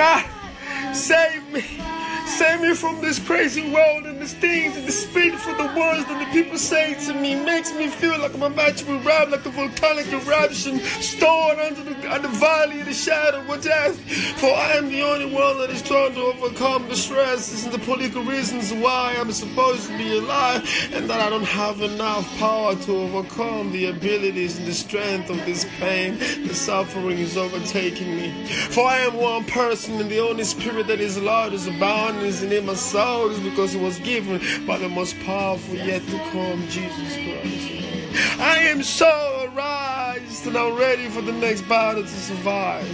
God, save me. Save me from this crazy world and the things and the speed for the words that people say to me makes me feel like I'm about to erupt like a volcanic eruption stored under the, under valley of the shadow of death. For I am the only one that is trying to overcome the stresses and the political reasons why I'm supposed to be alive and that I don't have enough power to overcome the abilities and the strength of this pain. The suffering is overtaking me. For I am one person and the only spirit that is allowed is abound is in my soul is because it was given by the most powerful yet come, Jesus Christ. I am so aroused and I'm ready for the next battle to survive.